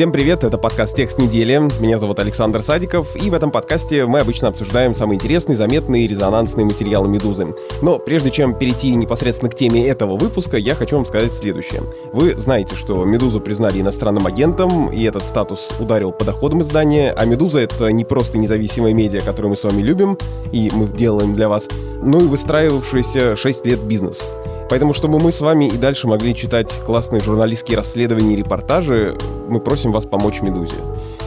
Всем привет, это подкаст «Текст недели». Меня зовут Александр Садиков, и в этом подкасте мы обычно обсуждаем самые интересные, заметные и резонансные материалы «Медузы». Но прежде чем перейти непосредственно к теме этого выпуска, я хочу вам сказать следующее. Вы знаете, что «Медузу» признали иностранным агентом, и этот статус ударил по доходам издания, а «Медуза» — это не просто независимая медиа, которую мы с вами любим, и мы делаем для вас, но и выстраивавшийся 6 лет бизнес — Поэтому, чтобы мы с вами и дальше могли читать классные журналистские расследования и репортажи, мы просим вас помочь «Медузе».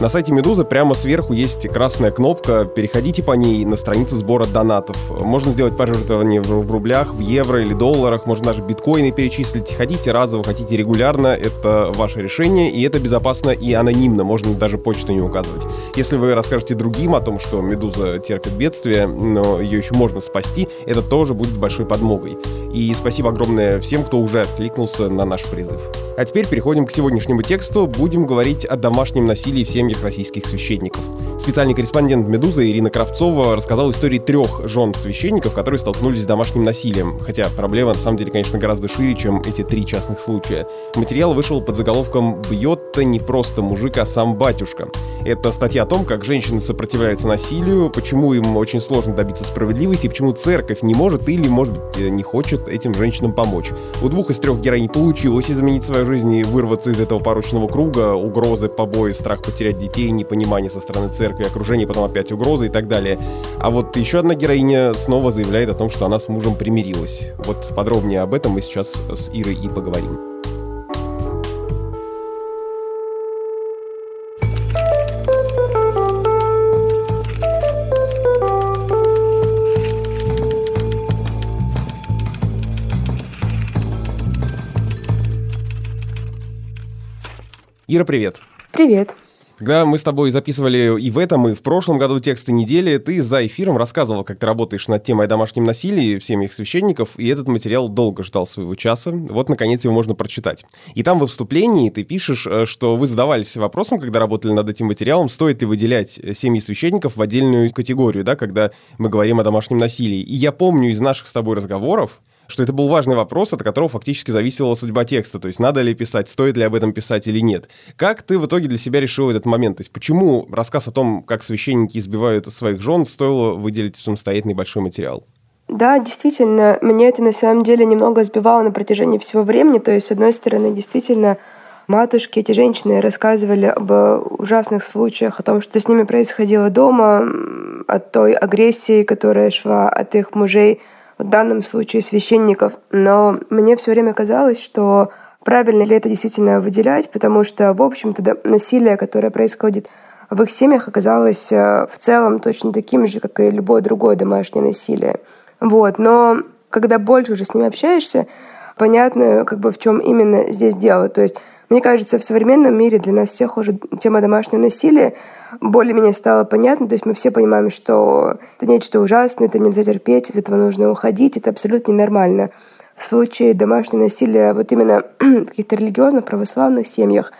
На сайте «Медузы» прямо сверху есть красная кнопка. Переходите по ней на страницу сбора донатов. Можно сделать пожертвование в рублях, в евро или долларах. Можно даже биткоины перечислить. Хотите разово, хотите регулярно. Это ваше решение, и это безопасно и анонимно. Можно даже почту не указывать. Если вы расскажете другим о том, что «Медуза» терпит бедствие, но ее еще можно спасти, это тоже будет большой подмогой. И спасибо огромное всем, кто уже откликнулся на наш призыв. А теперь переходим к сегодняшнему тексту. Будем говорить о домашнем насилии в семьях российских священников. Специальный корреспондент «Медузы» Ирина Кравцова рассказала истории трех жен священников, которые столкнулись с домашним насилием. Хотя проблема на самом деле, конечно, гораздо шире, чем эти три частных случая. Материал вышел под заголовком «Бьет-то не просто мужик, а сам батюшка». Это статья о том, как женщины сопротивляются насилию, почему им очень сложно добиться справедливости, и почему церковь не может или, может быть, не хочет этим женщинам помочь. У двух из трех героинь получилось изменить свою жизнь и вырваться из этого порочного круга, угрозы, побои, страх потерять детей, непонимание со стороны церкви, окружение, потом опять угрозы и так далее. А вот еще одна героиня снова заявляет о том, что она с мужем примирилась. Вот подробнее об этом мы сейчас с Ирой и поговорим. Ира, привет. Привет. Когда мы с тобой записывали и в этом, и в прошлом году тексты недели, ты за эфиром рассказывал, как ты работаешь над темой о домашнем насилии в семьях священников, и этот материал долго ждал своего часа. Вот, наконец, его можно прочитать. И там в вступлении ты пишешь, э, что вы задавались вопросом, когда работали над этим материалом, стоит ли выделять семьи священников в отдельную категорию, да, когда мы говорим о домашнем насилии. И я помню из наших с тобой разговоров, что это был важный вопрос, от которого фактически зависела судьба текста, то есть надо ли писать, стоит ли об этом писать или нет. Как ты в итоге для себя решил этот момент? То есть почему рассказ о том, как священники избивают своих жен, стоило выделить самостоятельный большой материал? Да, действительно, меня это на самом деле немного сбивало на протяжении всего времени. То есть, с одной стороны, действительно, матушки, эти женщины рассказывали об ужасных случаях, о том, что с ними происходило дома, о той агрессии, которая шла от их мужей – в данном случае священников. Но мне все время казалось, что правильно ли это действительно выделять, потому что, в общем-то, насилие, которое происходит в их семьях, оказалось э, в целом точно таким же, как и любое другое домашнее насилие. Вот. Но когда больше уже с ними общаешься, понятно, как бы в чем именно здесь дело. То есть мне кажется, в современном мире для нас всех уже тема домашнего насилия более-менее стала понятна. То есть мы все понимаем, что это нечто ужасное, это нельзя терпеть, из этого нужно уходить, это абсолютно ненормально. В случае домашнего насилия вот именно в каких-то религиозных православных семьях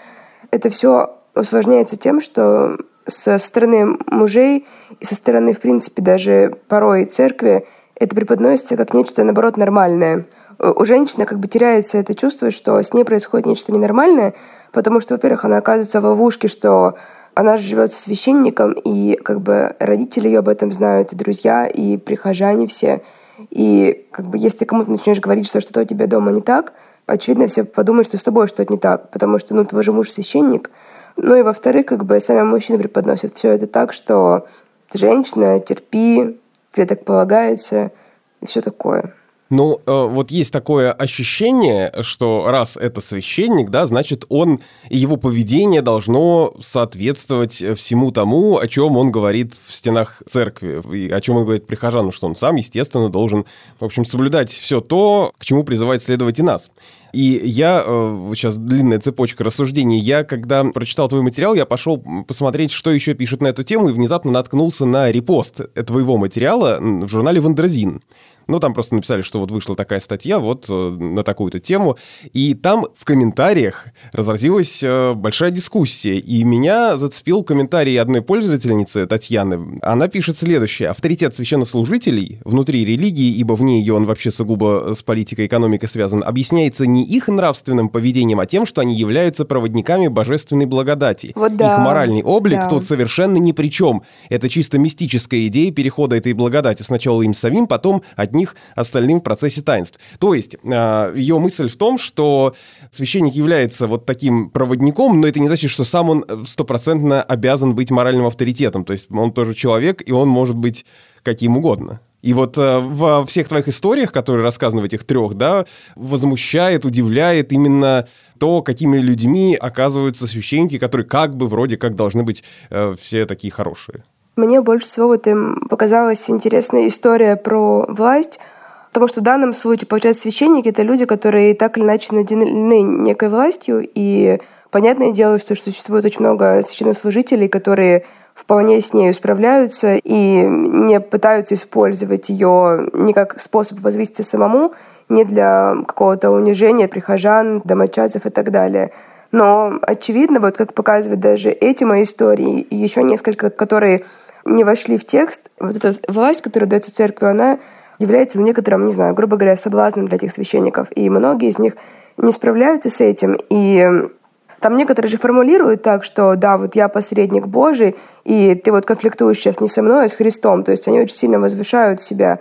это все усложняется тем, что со стороны мужей и со стороны, в принципе, даже порой церкви это преподносится как нечто, наоборот, нормальное – у женщины как бы теряется это чувство, что с ней происходит нечто ненормальное, потому что, во-первых, она оказывается в ловушке, что она живет со священником, и как бы родители ее об этом знают, и друзья, и прихожане все. И как бы если ты кому-то начнешь говорить, что что-то у тебя дома не так, очевидно, все подумают, что с тобой что-то не так, потому что, ну, твой же муж священник. Ну и во-вторых, как бы сами мужчины преподносят все это так, что ты женщина, терпи, тебе так полагается, и все такое. Ну, э, вот есть такое ощущение, что раз это священник, да, значит, он и его поведение должно соответствовать всему тому, о чем он говорит в стенах церкви, и о чем он говорит прихожанам, что он сам, естественно, должен, в общем, соблюдать все то, к чему призывает следовать и нас. И я, э, сейчас длинная цепочка рассуждений, я, когда прочитал твой материал, я пошел посмотреть, что еще пишут на эту тему, и внезапно наткнулся на репост твоего материала в журнале «Wonderzine». Ну, там просто написали, что вот вышла такая статья вот э, на такую-то тему. И там в комментариях разразилась э, большая дискуссия. И меня зацепил комментарий одной пользовательницы, Татьяны. Она пишет следующее. Авторитет священнослужителей внутри религии, ибо вне ее он вообще сугубо с политикой и экономикой связан, объясняется не их нравственным поведением, а тем, что они являются проводниками божественной благодати. Вот да. Их моральный облик да. тут совершенно ни при чем. Это чисто мистическая идея перехода этой благодати сначала им самим, потом от них остальным в процессе таинств. То есть а, ее мысль в том, что священник является вот таким проводником, но это не значит, что сам он э, стопроцентно обязан быть моральным авторитетом. То есть он тоже человек, и он может быть каким угодно. И вот э, во всех твоих историях, которые рассказаны в этих трех, да, возмущает, удивляет именно то, какими людьми оказываются священники, которые как бы вроде как должны быть э, все такие хорошие. Мне больше всего вот им показалась интересная история про власть, потому что в данном случае, получается, священники — это люди, которые так или иначе наделены некой властью, и понятное дело, что существует очень много священнослужителей, которые вполне с ней справляются и не пытаются использовать ее не как способ возвыситься самому, не для какого-то унижения прихожан, домочадцев и так далее — но, очевидно, вот как показывают даже эти мои истории, и еще несколько, которые не вошли в текст, вот эта власть, которая дается церкви, она является, ну, некоторым, не знаю, грубо говоря, соблазном для этих священников. И многие из них не справляются с этим. И там некоторые же формулируют так, что да, вот я посредник Божий, и ты вот конфликтуешь сейчас не со мной, а с Христом. То есть они очень сильно возвышают себя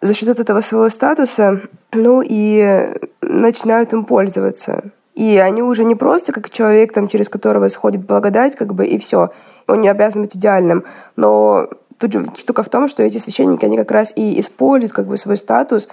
за счет этого своего статуса, ну и начинают им пользоваться. И они уже не просто как человек, там, через которого исходит благодать, как бы, и все. Он не обязан быть идеальным. Но тут же штука в том, что эти священники, они как раз и используют как бы свой статус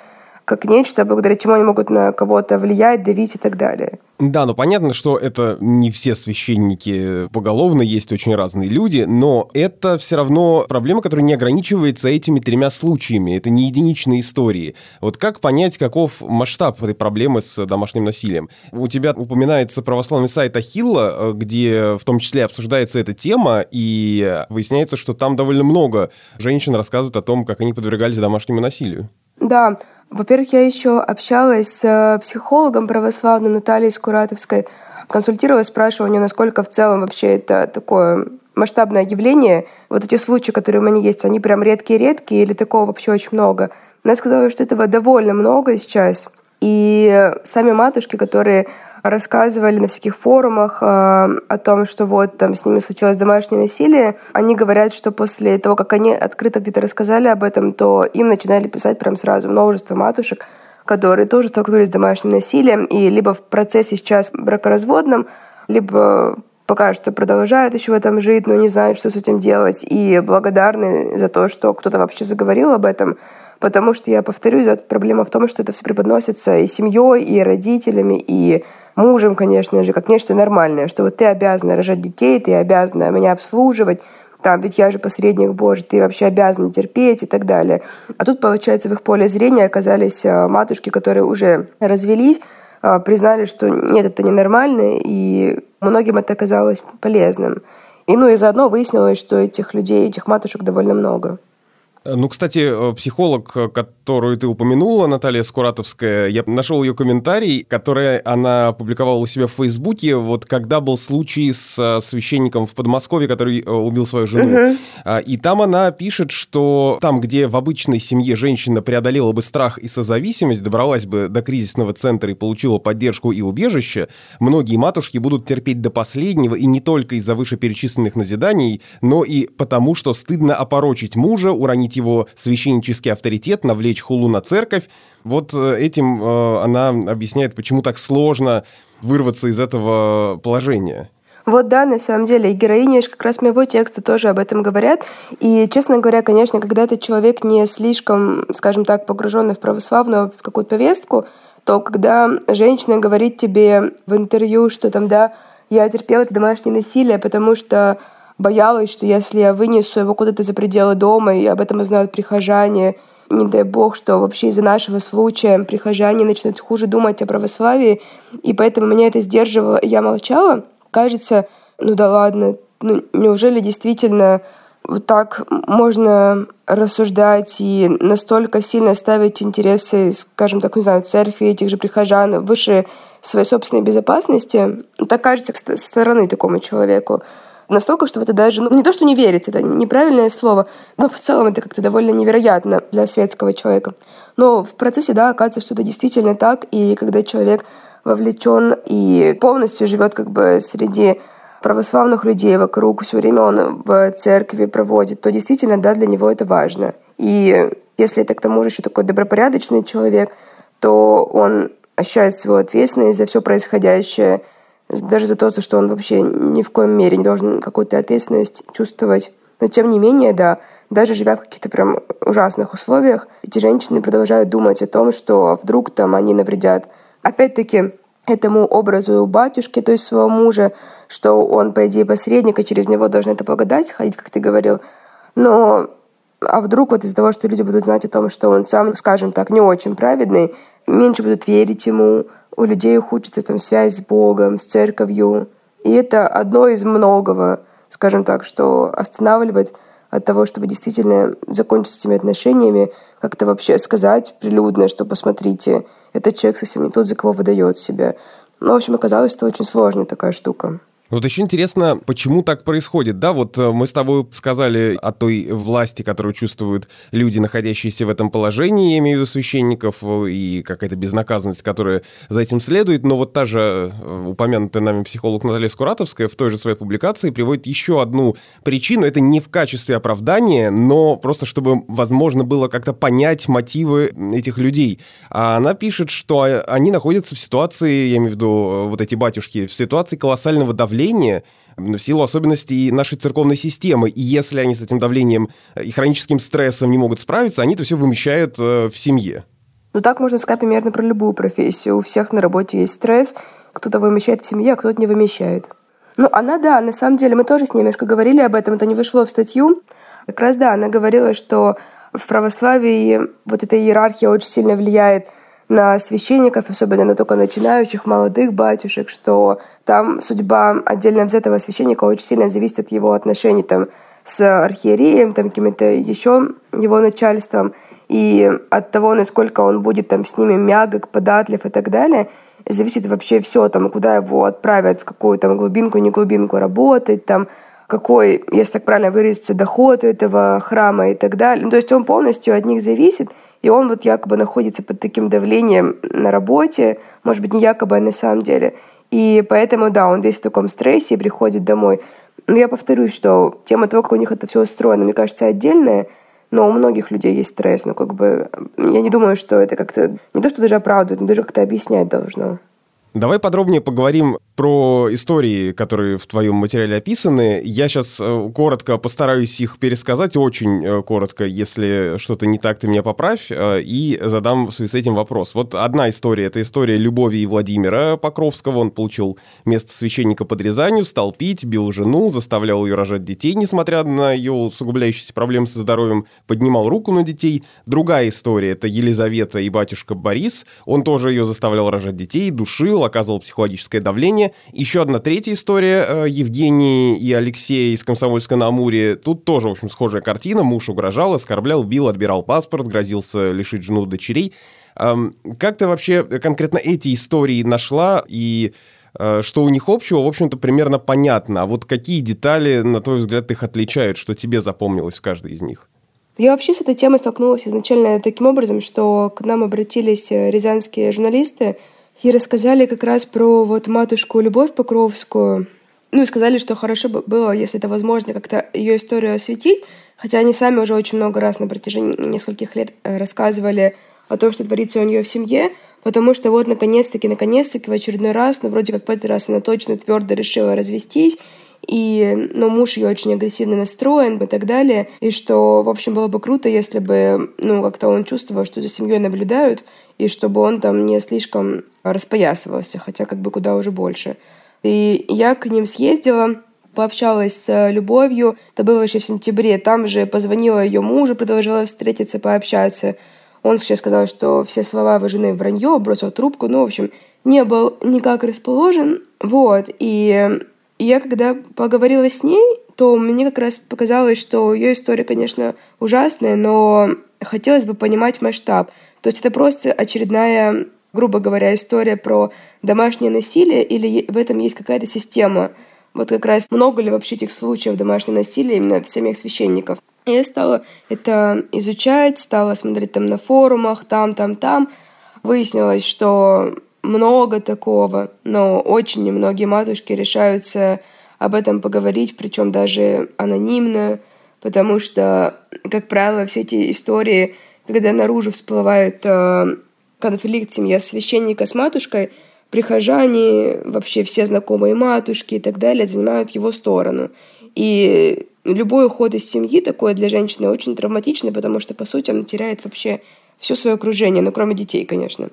как нечто, благодаря чему они могут на кого-то влиять, давить и так далее. Да, ну понятно, что это не все священники поголовно, есть очень разные люди, но это все равно проблема, которая не ограничивается этими тремя случаями. Это не единичные истории. Вот как понять, каков масштаб этой проблемы с домашним насилием? У тебя упоминается православный сайт Ахилла, где в том числе обсуждается эта тема, и выясняется, что там довольно много женщин рассказывают о том, как они подвергались домашнему насилию. Да, во-первых, я еще общалась с э, психологом православным Натальей Скуратовской, консультировалась, спрашивала у нее, насколько в целом вообще это такое масштабное явление. Вот эти случаи, которые у меня есть, они прям редкие-редкие или такого вообще очень много. Она сказала, что этого довольно много сейчас. И сами матушки, которые рассказывали на всяких форумах э, о том, что вот там с ними случилось домашнее насилие, они говорят, что после того, как они открыто где-то рассказали об этом, то им начинали писать прям сразу множество матушек, которые тоже столкнулись с домашним насилием и либо в процессе сейчас бракоразводном, либо пока что продолжают еще в этом жить, но не знают, что с этим делать, и благодарны за то, что кто-то вообще заговорил об этом, потому что, я повторюсь, проблема в том, что это все преподносится и семьей, и родителями, и мужем, конечно же, как нечто нормальное, что вот ты обязана рожать детей, ты обязана меня обслуживать, там, ведь я же посредник Божий, ты вообще обязан терпеть и так далее. А тут, получается, в их поле зрения оказались а, матушки, которые уже развелись, а, признали, что нет, это ненормально, и многим это оказалось полезным. И ну и заодно выяснилось, что этих людей, этих матушек довольно много. Ну, кстати, э, психолог, э, которую ты упомянула, Наталья Скуратовская, я нашел ее комментарий, который она опубликовала у себя в Фейсбуке, вот когда был случай с э, священником в Подмосковье, который убил свою жену. Угу. И там она пишет, что там, где в обычной семье женщина преодолела бы страх и созависимость, добралась бы до кризисного центра и получила поддержку и убежище, многие матушки будут терпеть до последнего, и не только из-за вышеперечисленных назиданий, но и потому, что стыдно опорочить мужа, уронить его священнический авторитет, навлечь хулу на церковь. Вот э, этим э, она объясняет, почему так сложно вырваться из этого положения. Вот да, на самом деле, и героини как раз моего текста тоже об этом говорят. И, честно говоря, конечно, когда ты человек не слишком, скажем так, погруженный в православную какую-то повестку, то когда женщина говорит тебе в интервью, что там, да, я терпела это домашнее насилие, потому что боялась, что если я вынесу его куда-то за пределы дома, и об этом узнают прихожане, не дай бог, что вообще из-за нашего случая прихожане начнут хуже думать о православии, и поэтому меня это сдерживало, я молчала. Кажется, ну да ладно, ну неужели действительно вот так можно рассуждать и настолько сильно ставить интересы, скажем так, не знаю, церкви, этих же прихожан выше своей собственной безопасности. Так кажется со стороны такому человеку. Настолько, что в это даже, ну, не то, что не верится, это неправильное слово, но в целом это как-то довольно невероятно для светского человека. Но в процессе, да, оказывается, что это действительно так, и когда человек вовлечен и полностью живет как бы среди православных людей вокруг, все время он в церкви проводит, то действительно, да, для него это важно. И если это к тому же еще такой добропорядочный человек, то он ощущает свою ответственность за все происходящее, даже за то, что он вообще ни в коем мере не должен какую-то ответственность чувствовать. Но тем не менее, да, даже живя в каких-то прям ужасных условиях, эти женщины продолжают думать о том, что вдруг там они навредят. Опять-таки, этому образу батюшки, то есть своего мужа, что он, по идее, посредник, и через него должен это благодать сходить, как ты говорил. Но а вдруг вот из-за того, что люди будут знать о том, что он сам, скажем так, не очень праведный, меньше будут верить ему, у людей ухудшится там связь с Богом, с церковью. И это одно из многого, скажем так, что останавливает от того, чтобы действительно закончить с этими отношениями, как-то вообще сказать прилюдно, что посмотрите, этот человек совсем не тот, за кого выдает себя. Ну, в общем, оказалось, что очень сложная такая штука. Вот еще интересно, почему так происходит, да? Вот э, мы с тобой сказали о той власти, которую чувствуют люди, находящиеся в этом положении, я имею в виду священников, э, и какая-то безнаказанность, которая за этим следует, но вот та же э, упомянутая нами психолог Наталья Скуратовская в той же своей публикации приводит еще одну причину, это не в качестве оправдания, но просто чтобы возможно было как-то понять мотивы этих людей. А она пишет, что они находятся в ситуации, я имею в виду вот эти батюшки, в ситуации колоссального давления давление в силу особенностей нашей церковной системы. И если они с этим давлением и хроническим стрессом не могут справиться, они это все вымещают э, в семье. Ну так можно сказать примерно про любую профессию. У всех на работе есть стресс, кто-то вымещает в семье, а кто-то не вымещает. Ну, она, да, на самом деле, мы тоже с ней немножко говорили об этом, это не вышло в статью. Как раз, да, она говорила, что в православии вот эта иерархия очень сильно влияет на священников, особенно на только начинающих молодых батюшек, что там судьба отдельно взятого священника очень сильно зависит от его отношений там, с архиереем, там, каким-то еще его начальством, и от того, насколько он будет там с ними мягок, податлив и так далее, зависит вообще все, там, куда его отправят, в какую там глубинку, не глубинку работать, там, какой, если так правильно выразиться, доход этого храма и так далее. Ну, то есть он полностью от них зависит, и он вот якобы находится под таким давлением на работе, может быть, не якобы, а на самом деле. И поэтому, да, он весь в таком стрессе и приходит домой. Но я повторюсь, что тема того, как у них это все устроено, мне кажется, отдельная, но у многих людей есть стресс. Ну, как бы, я не думаю, что это как-то, не то, что даже оправдывает, но даже как-то объяснять должно. Давай подробнее поговорим про истории, которые в твоем материале описаны. Я сейчас э, коротко постараюсь их пересказать, очень э, коротко, если что-то не так, ты меня поправь, э, и задам в связи с этим вопрос. Вот одна история, это история Любови и Владимира Покровского. Он получил место священника под Рязанью, стал пить, бил жену, заставлял ее рожать детей, несмотря на ее усугубляющиеся проблемы со здоровьем, поднимал руку на детей. Другая история, это Елизавета и батюшка Борис. Он тоже ее заставлял рожать детей, душил, оказывал психологическое давление, еще одна третья история. Э, Евгений и Алексей из Комсомольска на Амуре. Тут тоже, в общем, схожая картина. Муж угрожал, оскорблял, бил, отбирал паспорт, грозился лишить жену дочерей. Как ты вообще конкретно эти истории нашла и э, что у них общего, в общем-то, примерно понятно. А вот какие детали, на твой взгляд, их отличают, что тебе запомнилось в каждой из них? Я вообще с этой темой столкнулась изначально таким образом, что к нам обратились э, рязанские журналисты, и рассказали как раз про вот матушку Любовь Покровскую. ну и сказали, что хорошо бы было, если это возможно, как-то ее историю осветить, хотя они сами уже очень много раз на протяжении нескольких лет э, рассказывали о том, что творится у нее в семье, потому что вот наконец-таки, наконец-таки в очередной раз, ну вроде как в этот раз она точно твердо решила развестись, и, ну, муж ее очень агрессивно настроен и так далее, и что, в общем, было бы круто, если бы, ну, как-то он чувствовал, что за семьей наблюдают, и чтобы он там не слишком распоясывался, хотя как бы куда уже больше. И я к ним съездила, пообщалась с Любовью, это было еще в сентябре, там же позвонила ее мужу, предложила встретиться, пообщаться. Он сейчас сказал, что все слова его жены вранье, бросил трубку, ну, в общем, не был никак расположен, вот, и я когда поговорила с ней, то мне как раз показалось, что ее история, конечно, ужасная, но хотелось бы понимать масштаб. То есть это просто очередная грубо говоря, история про домашнее насилие или в этом есть какая-то система? Вот как раз много ли вообще этих случаев домашнего насилия именно от самих священников? Я стала это изучать, стала смотреть там на форумах, там, там, там. Выяснилось, что много такого, но очень немногие матушки решаются об этом поговорить, причем даже анонимно, потому что, как правило, все эти истории, когда наружу всплывают э, конфликт семья священника с матушкой, прихожане, вообще все знакомые матушки и так далее занимают его сторону. И любой уход из семьи такое для женщины очень травматично, потому что, по сути, она теряет вообще все свое окружение, ну, кроме детей, конечно.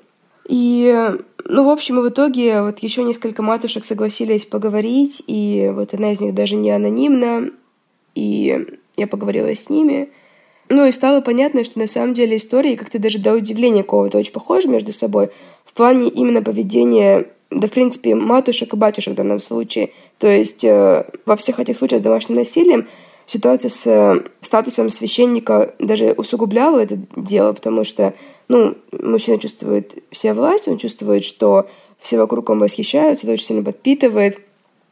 И, ну, в общем, и в итоге вот еще несколько матушек согласились поговорить, и вот одна из них даже не анонимна, и я поговорила с ними – ну и стало понятно, что на самом деле истории как-то даже до удивления какого-то очень похожи между собой в плане именно поведения да, в принципе, матушек и батюшек в данном случае. То есть э, во всех этих случаях с домашним насилием ситуация с э, статусом священника даже усугубляла это дело, потому что, ну, мужчина чувствует вся власть, он чувствует, что все вокруг он восхищаются, это очень сильно подпитывает.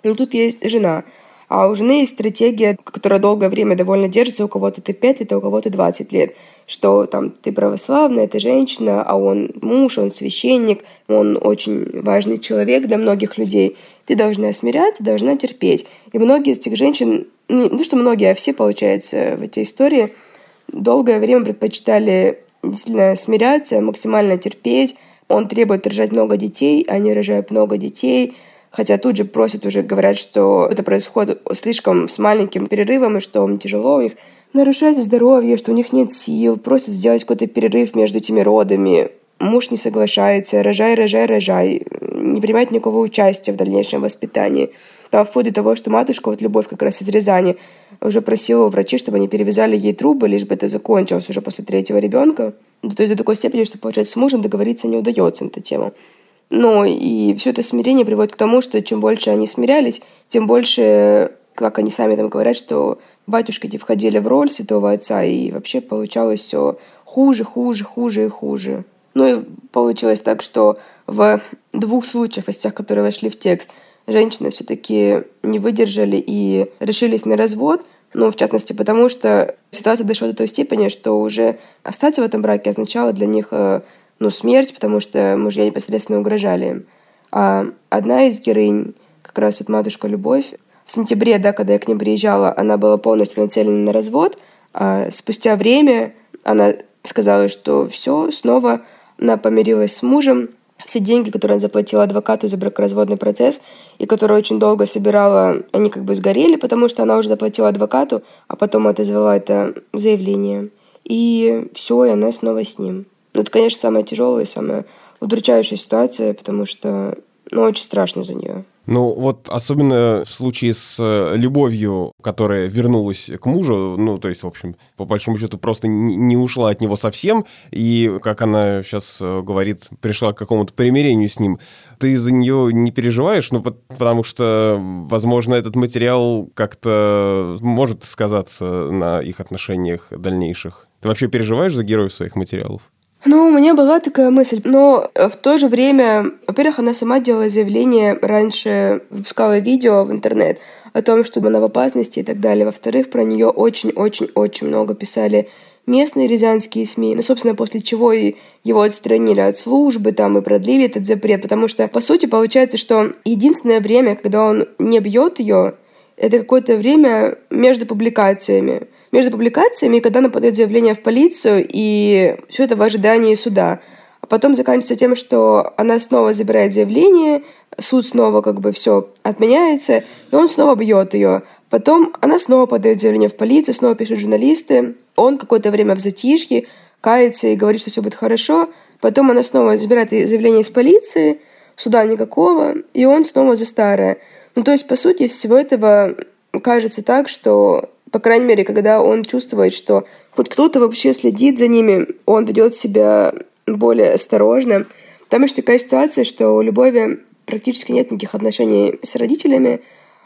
Но тут есть жена – а у жены есть стратегия, которая долгое время довольно держится, у кого-то ты 5 лет, а у кого-то 20 лет, что там ты православная, ты женщина, а он муж, он священник, он очень важный человек для многих людей. Ты должна смиряться, должна терпеть. И многие из этих женщин, ну, ну что многие, а все, получается, в этой истории долгое время предпочитали действительно смиряться, максимально терпеть. Он требует рожать много детей, они рожают много детей – Хотя тут же просят уже, говорят, что это происходит слишком с маленьким перерывом, и что им тяжело у них нарушается здоровье, что у них нет сил, просят сделать какой-то перерыв между этими родами. Муж не соглашается, рожай, рожай, рожай, не принимает никакого участия в дальнейшем воспитании. Там вплоть до того, что матушка, вот Любовь как раз из Рязани, уже просила у врачей, чтобы они перевязали ей трубы, лишь бы это закончилось уже после третьего ребенка. То есть до такой степени, что, получается, с мужем договориться не удается на эту тему. Но и все это смирение приводит к тому, что чем больше они смирялись, тем больше, как они сами там говорят, что батюшки эти входили в роль святого отца, и вообще получалось все хуже, хуже, хуже и хуже. Ну и получилось так, что в двух случаях из тех, которые вошли в текст, женщины все-таки не выдержали и решились на развод, ну, в частности, потому что ситуация дошла до той степени, что уже остаться в этом браке означало для них э, ну, смерть, потому что мужья непосредственно угрожали им. А одна из героинь, как раз вот матушка Любовь, в сентябре, да, когда я к ним приезжала, она была полностью нацелена на развод, а спустя время она сказала, что все, снова она помирилась с мужем, все деньги, которые она заплатила адвокату за бракоразводный процесс, и которые очень долго собирала, они как бы сгорели, потому что она уже заплатила адвокату, а потом отозвала это заявление. И все, и она снова с ним. Ну, это, конечно, самая тяжелая и самая удручающая ситуация, потому что, ну, очень страшно за нее. Ну, вот особенно в случае с э, любовью, которая вернулась к мужу, ну, то есть, в общем, по большому счету, просто не ушла от него совсем, и, как она сейчас э, говорит, пришла к какому-то примирению с ним. Ты за нее не переживаешь, ну, потому что, возможно, этот материал как-то может сказаться на их отношениях дальнейших. Ты вообще переживаешь за героев своих материалов? Ну, у меня была такая мысль, но в то же время, во-первых, она сама делала заявление, раньше выпускала видео в интернет о том, что она в опасности и так далее. Во-вторых, про нее очень-очень-очень много писали местные рязанские СМИ, ну, собственно, после чего и его отстранили от службы там и продлили этот запрет, потому что, по сути, получается, что единственное время, когда он не бьет ее, это какое-то время между публикациями. Между публикациями, когда она подает заявление в полицию, и все это в ожидании суда. А потом заканчивается тем, что она снова забирает заявление, суд снова как бы все отменяется, и он снова бьет ее. Потом она снова подает заявление в полицию, снова пишут журналисты. Он какое-то время в затишье, кается и говорит, что все будет хорошо. Потом она снова забирает заявление из полиции, суда никакого, и он снова за старое. Ну, то есть, по сути, из всего этого кажется так, что, по крайней мере, когда он чувствует, что хоть кто-то вообще следит за ними, он ведет себя более осторожно. Там еще такая ситуация, что у Любови практически нет никаких отношений с родителями,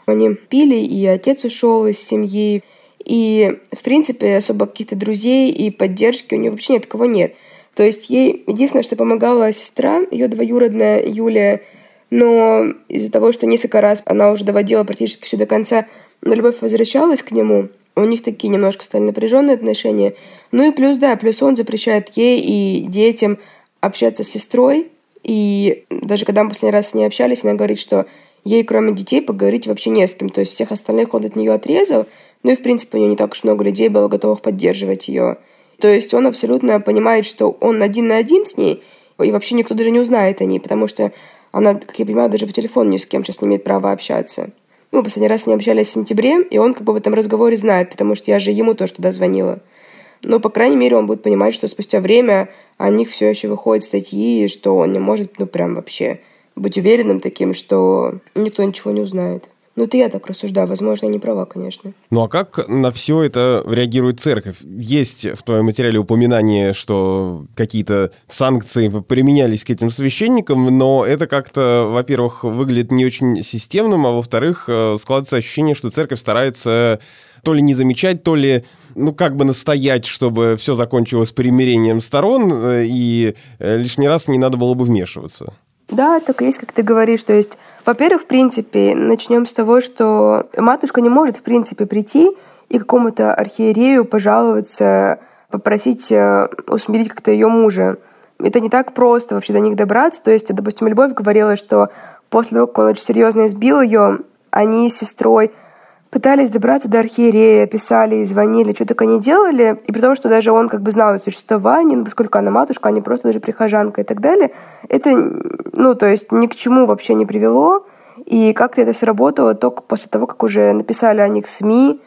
они пили, и отец ушел из семьи. И, в принципе, особо каких-то друзей и поддержки у нее вообще нет, кого нет. То есть ей единственное, что помогала сестра, ее двоюродная Юлия, но из-за того, что несколько раз она уже доводила практически все до конца, но любовь возвращалась к нему, у них такие немножко стали напряженные отношения. Ну и плюс, да, плюс он запрещает ей и детям общаться с сестрой. И даже когда мы последний раз с ней общались, она говорит, что ей, кроме детей, поговорить вообще не с кем. То есть всех остальных он от нее отрезал. Ну и, в принципе, у нее не так уж много людей было готовых поддерживать ее. То есть он абсолютно понимает, что он один на один с ней, и вообще никто даже не узнает о ней, потому что она, как я понимаю, даже по телефону ни с кем сейчас не имеет права общаться. Мы последний раз с ней общались в сентябре, и он как бы в этом разговоре знает, потому что я же ему тоже туда звонила. Но, по крайней мере, он будет понимать, что спустя время о них все еще выходят статьи, и что он не может, ну, прям вообще быть уверенным таким, что никто ничего не узнает. Ну, это я так рассуждаю. Возможно, я не права, конечно. Ну, а как на все это реагирует церковь? Есть в твоем материале упоминание, что какие-то санкции применялись к этим священникам, но это как-то, во-первых, выглядит не очень системным, а во-вторых, э, складывается ощущение, что церковь старается то ли не замечать, то ли ну, как бы настоять, чтобы все закончилось примирением сторон, э, и э, лишний раз не надо было бы вмешиваться. Да, так и есть, как ты говоришь. То есть, во-первых, в принципе, начнем с того, что матушка не может, в принципе, прийти и какому-то архиерею пожаловаться, попросить э, усмирить как-то ее мужа. Это не так просто вообще до них добраться. То есть, допустим, Любовь говорила, что после того, как он очень серьезно избил ее, они с сестрой пытались добраться до архиерея, писали и звонили, что только не делали. И при том, что даже он как бы знал о существовании, ну, поскольку она матушка, а не просто даже прихожанка и так далее, это, ну, то есть ни к чему вообще не привело. И как-то это сработало только после того, как уже написали о них в СМИ,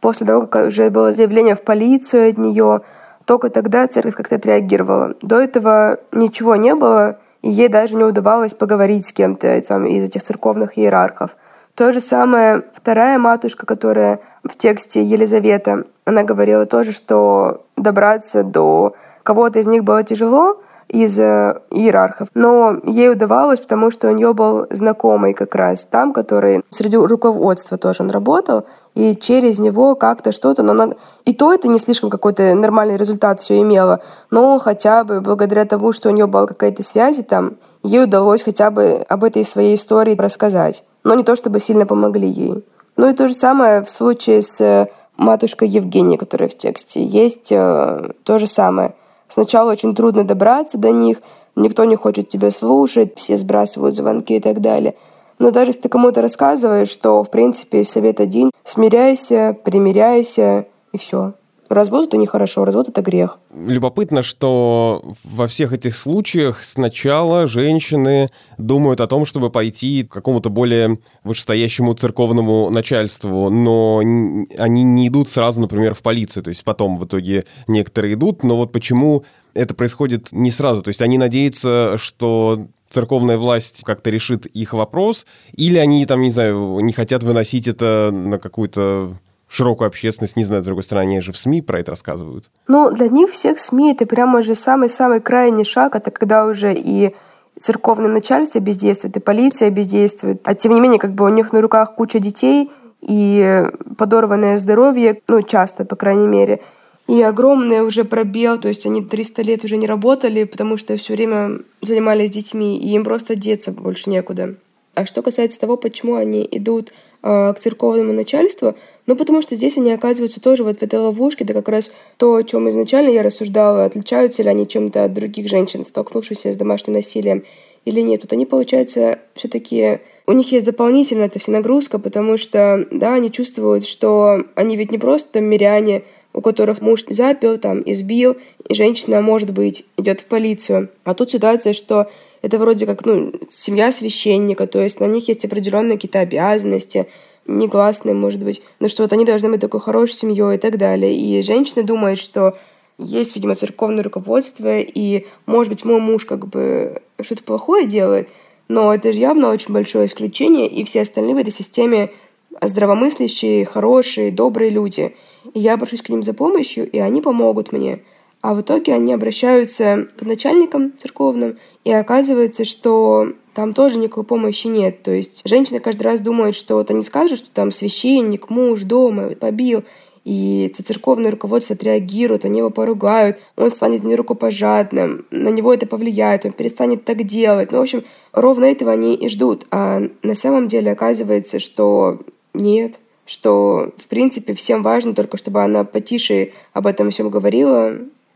после того, как уже было заявление в полицию от нее, только тогда церковь как-то отреагировала. До этого ничего не было, и ей даже не удавалось поговорить с кем-то из этих церковных иерархов. То же самое вторая матушка, которая в тексте Елизавета, она говорила тоже, что добраться до кого-то из них было тяжело, из э, иерархов. Но ей удавалось, потому что у нее был знакомый как раз там, который среди руководства тоже он работал, и через него как-то что-то, но она... и то это не слишком какой-то нормальный результат все имело, но хотя бы благодаря тому, что у нее была какая-то связь там, ей удалось хотя бы об этой своей истории рассказать но не то чтобы сильно помогли ей. Ну и то же самое в случае с э, матушкой Евгенией, которая в тексте. Есть э, то же самое. Сначала очень трудно добраться до них, никто не хочет тебя слушать, все сбрасывают звонки и так далее. Но даже если ты кому-то рассказываешь, что, в принципе, совет один – смиряйся, примиряйся, и все. Развод это нехорошо, развод это грех. Любопытно, что во всех этих случаях сначала женщины думают о том, чтобы пойти к какому-то более вышестоящему церковному начальству, но они не идут сразу, например, в полицию. То есть потом в итоге некоторые идут, но вот почему это происходит не сразу? То есть они надеются, что церковная власть как-то решит их вопрос, или они там, не знаю, не хотят выносить это на какую-то широкую общественность, не знаю, с другой стороны, они же в СМИ про это рассказывают. Ну, для них всех СМИ это прямо же самый-самый крайний шаг, это когда уже и церковное начальство бездействует, и полиция бездействует. А тем не менее, как бы у них на руках куча детей, и подорванное здоровье, ну, часто, по крайней мере, и огромный уже пробел, то есть они 300 лет уже не работали, потому что все время занимались детьми, и им просто деться больше некуда. А что касается того, почему они идут э, к церковному начальству, ну, потому что здесь они оказываются тоже вот в этой ловушке, это как раз то, о чем изначально я рассуждала, отличаются ли они чем-то от других женщин, столкнувшихся с домашним насилием или нет. Тут они, получается, все-таки у них есть дополнительная эта вся нагрузка, потому что, да, они чувствуют, что они ведь не просто там миряне, у которых муж запил, там, избил, и женщина, может быть, идет в полицию. А тут ситуация, что это вроде как, ну, семья священника, то есть на них есть определенные какие-то обязанности, негласные, может быть, но что вот они должны быть такой хорошей семьей и так далее. И женщина думает, что есть, видимо, церковное руководство, и, может быть, мой муж как бы что-то плохое делает, но это же явно очень большое исключение, и все остальные в этой системе здравомыслящие, хорошие, добрые люди. И я обращусь к ним за помощью, и они помогут мне. А в итоге они обращаются к начальникам церковным, и оказывается, что там тоже никакой помощи нет. То есть женщина каждый раз думает, что вот они скажут, что там священник, муж дома побил, и церковное руководство отреагирует, они его поругают, он станет нерукопожатным, на него это повлияет, он перестанет так делать. Ну, в общем, ровно этого они и ждут. А на самом деле оказывается, что нет, что, в принципе, всем важно только, чтобы она потише об этом всем говорила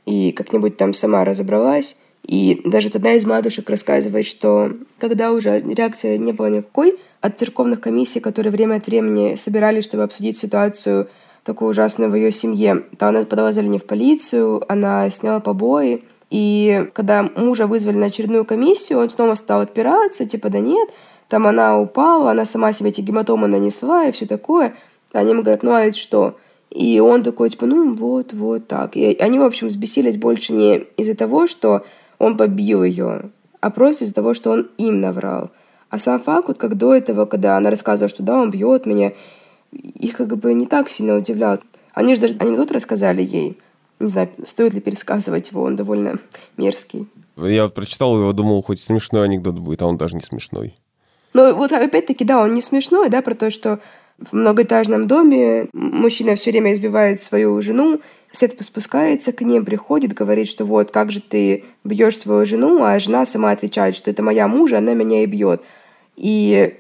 и как-нибудь там сама разобралась. И даже одна из матушек рассказывает, что когда уже реакции не было никакой от церковных комиссий, которые время от времени собирались, чтобы обсудить ситуацию такую ужасную в ее семье, то она подала заявление в полицию, она сняла побои, и когда мужа вызвали на очередную комиссию, он снова стал отпираться, типа, да нет, там она упала, она сама себе эти гематомы нанесла и все такое. Они ему говорят, ну а это что? И он такой, типа, ну вот, вот так. И они, в общем, взбесились больше не из-за того, что он побил ее, а просто из-за того, что он им наврал. А сам факт, вот как до этого, когда она рассказывала, что да, он бьет меня, их как бы не так сильно удивляют. Они же даже анекдот рассказали ей. Не знаю, стоит ли пересказывать его, он довольно мерзкий. Я прочитал его, думал, хоть смешной анекдот будет, а он даже не смешной. Но вот опять-таки, да, он не смешной, да, про то, что в многоэтажном доме мужчина все время избивает свою жену, сосед спускается к ним, приходит, говорит, что вот как же ты бьешь свою жену, а жена сама отвечает, что это моя мужа, она меня и бьет. И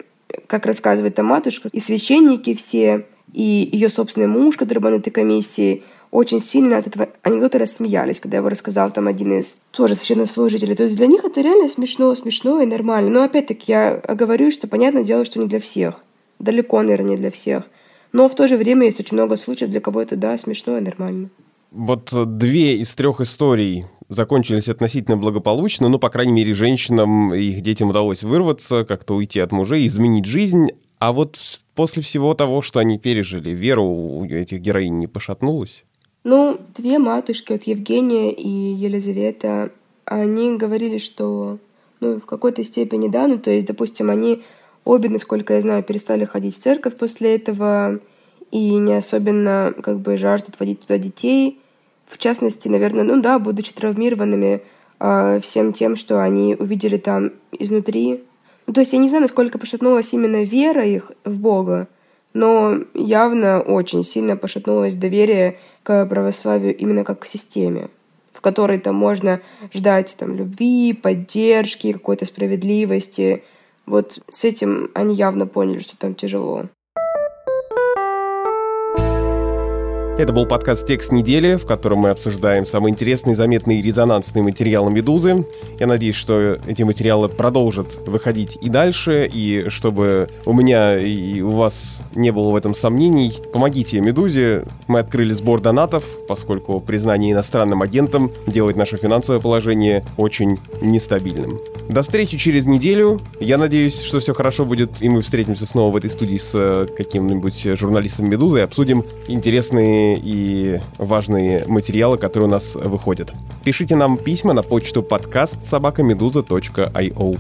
как рассказывает там матушка, и священники все, и ее собственный муж, который был на этой комиссии, очень сильно от этого анекдота рассмеялись, когда его рассказал там один из тоже священнослужителей. То есть для них это реально смешно, смешно и нормально. Но опять-таки я говорю, что понятное дело, что не для всех. Далеко, наверное, не для всех. Но в то же время есть очень много случаев, для кого это, да, смешно и нормально. Вот две из трех историй закончились относительно благополучно, ну, по крайней мере, женщинам и их детям удалось вырваться, как-то уйти от мужей, изменить жизнь. А вот после всего того, что они пережили, вера у этих героинь не пошатнулась? Ну, две матушки, вот Евгения и Елизавета, они говорили, что ну, в какой-то степени, да, ну, то есть, допустим, они обе, насколько я знаю, перестали ходить в церковь после этого и не особенно как бы жаждут водить туда детей. В частности, наверное, ну да, будучи травмированными э, всем тем, что они увидели там изнутри. Ну, то есть я не знаю, насколько пошатнулась именно вера их в Бога, но явно очень сильно пошатнулось доверие к православию именно как к системе, в которой там можно ждать там любви, поддержки, какой-то справедливости. Вот с этим они явно поняли, что там тяжело. Это был подкаст «Текст недели», в котором мы обсуждаем самые интересные, заметные и резонансные материалы «Медузы». Я надеюсь, что эти материалы продолжат выходить и дальше, и чтобы у меня и у вас не было в этом сомнений, помогите «Медузе». Мы открыли сбор донатов, поскольку признание иностранным агентом делает наше финансовое положение очень нестабильным. До встречи через неделю. Я надеюсь, что все хорошо будет, и мы встретимся снова в этой студии с э, каким-нибудь журналистом «Медузы» и обсудим интересные и важные материалы, которые у нас выходят. Пишите нам письма на почту подкаст собакамедуза.io.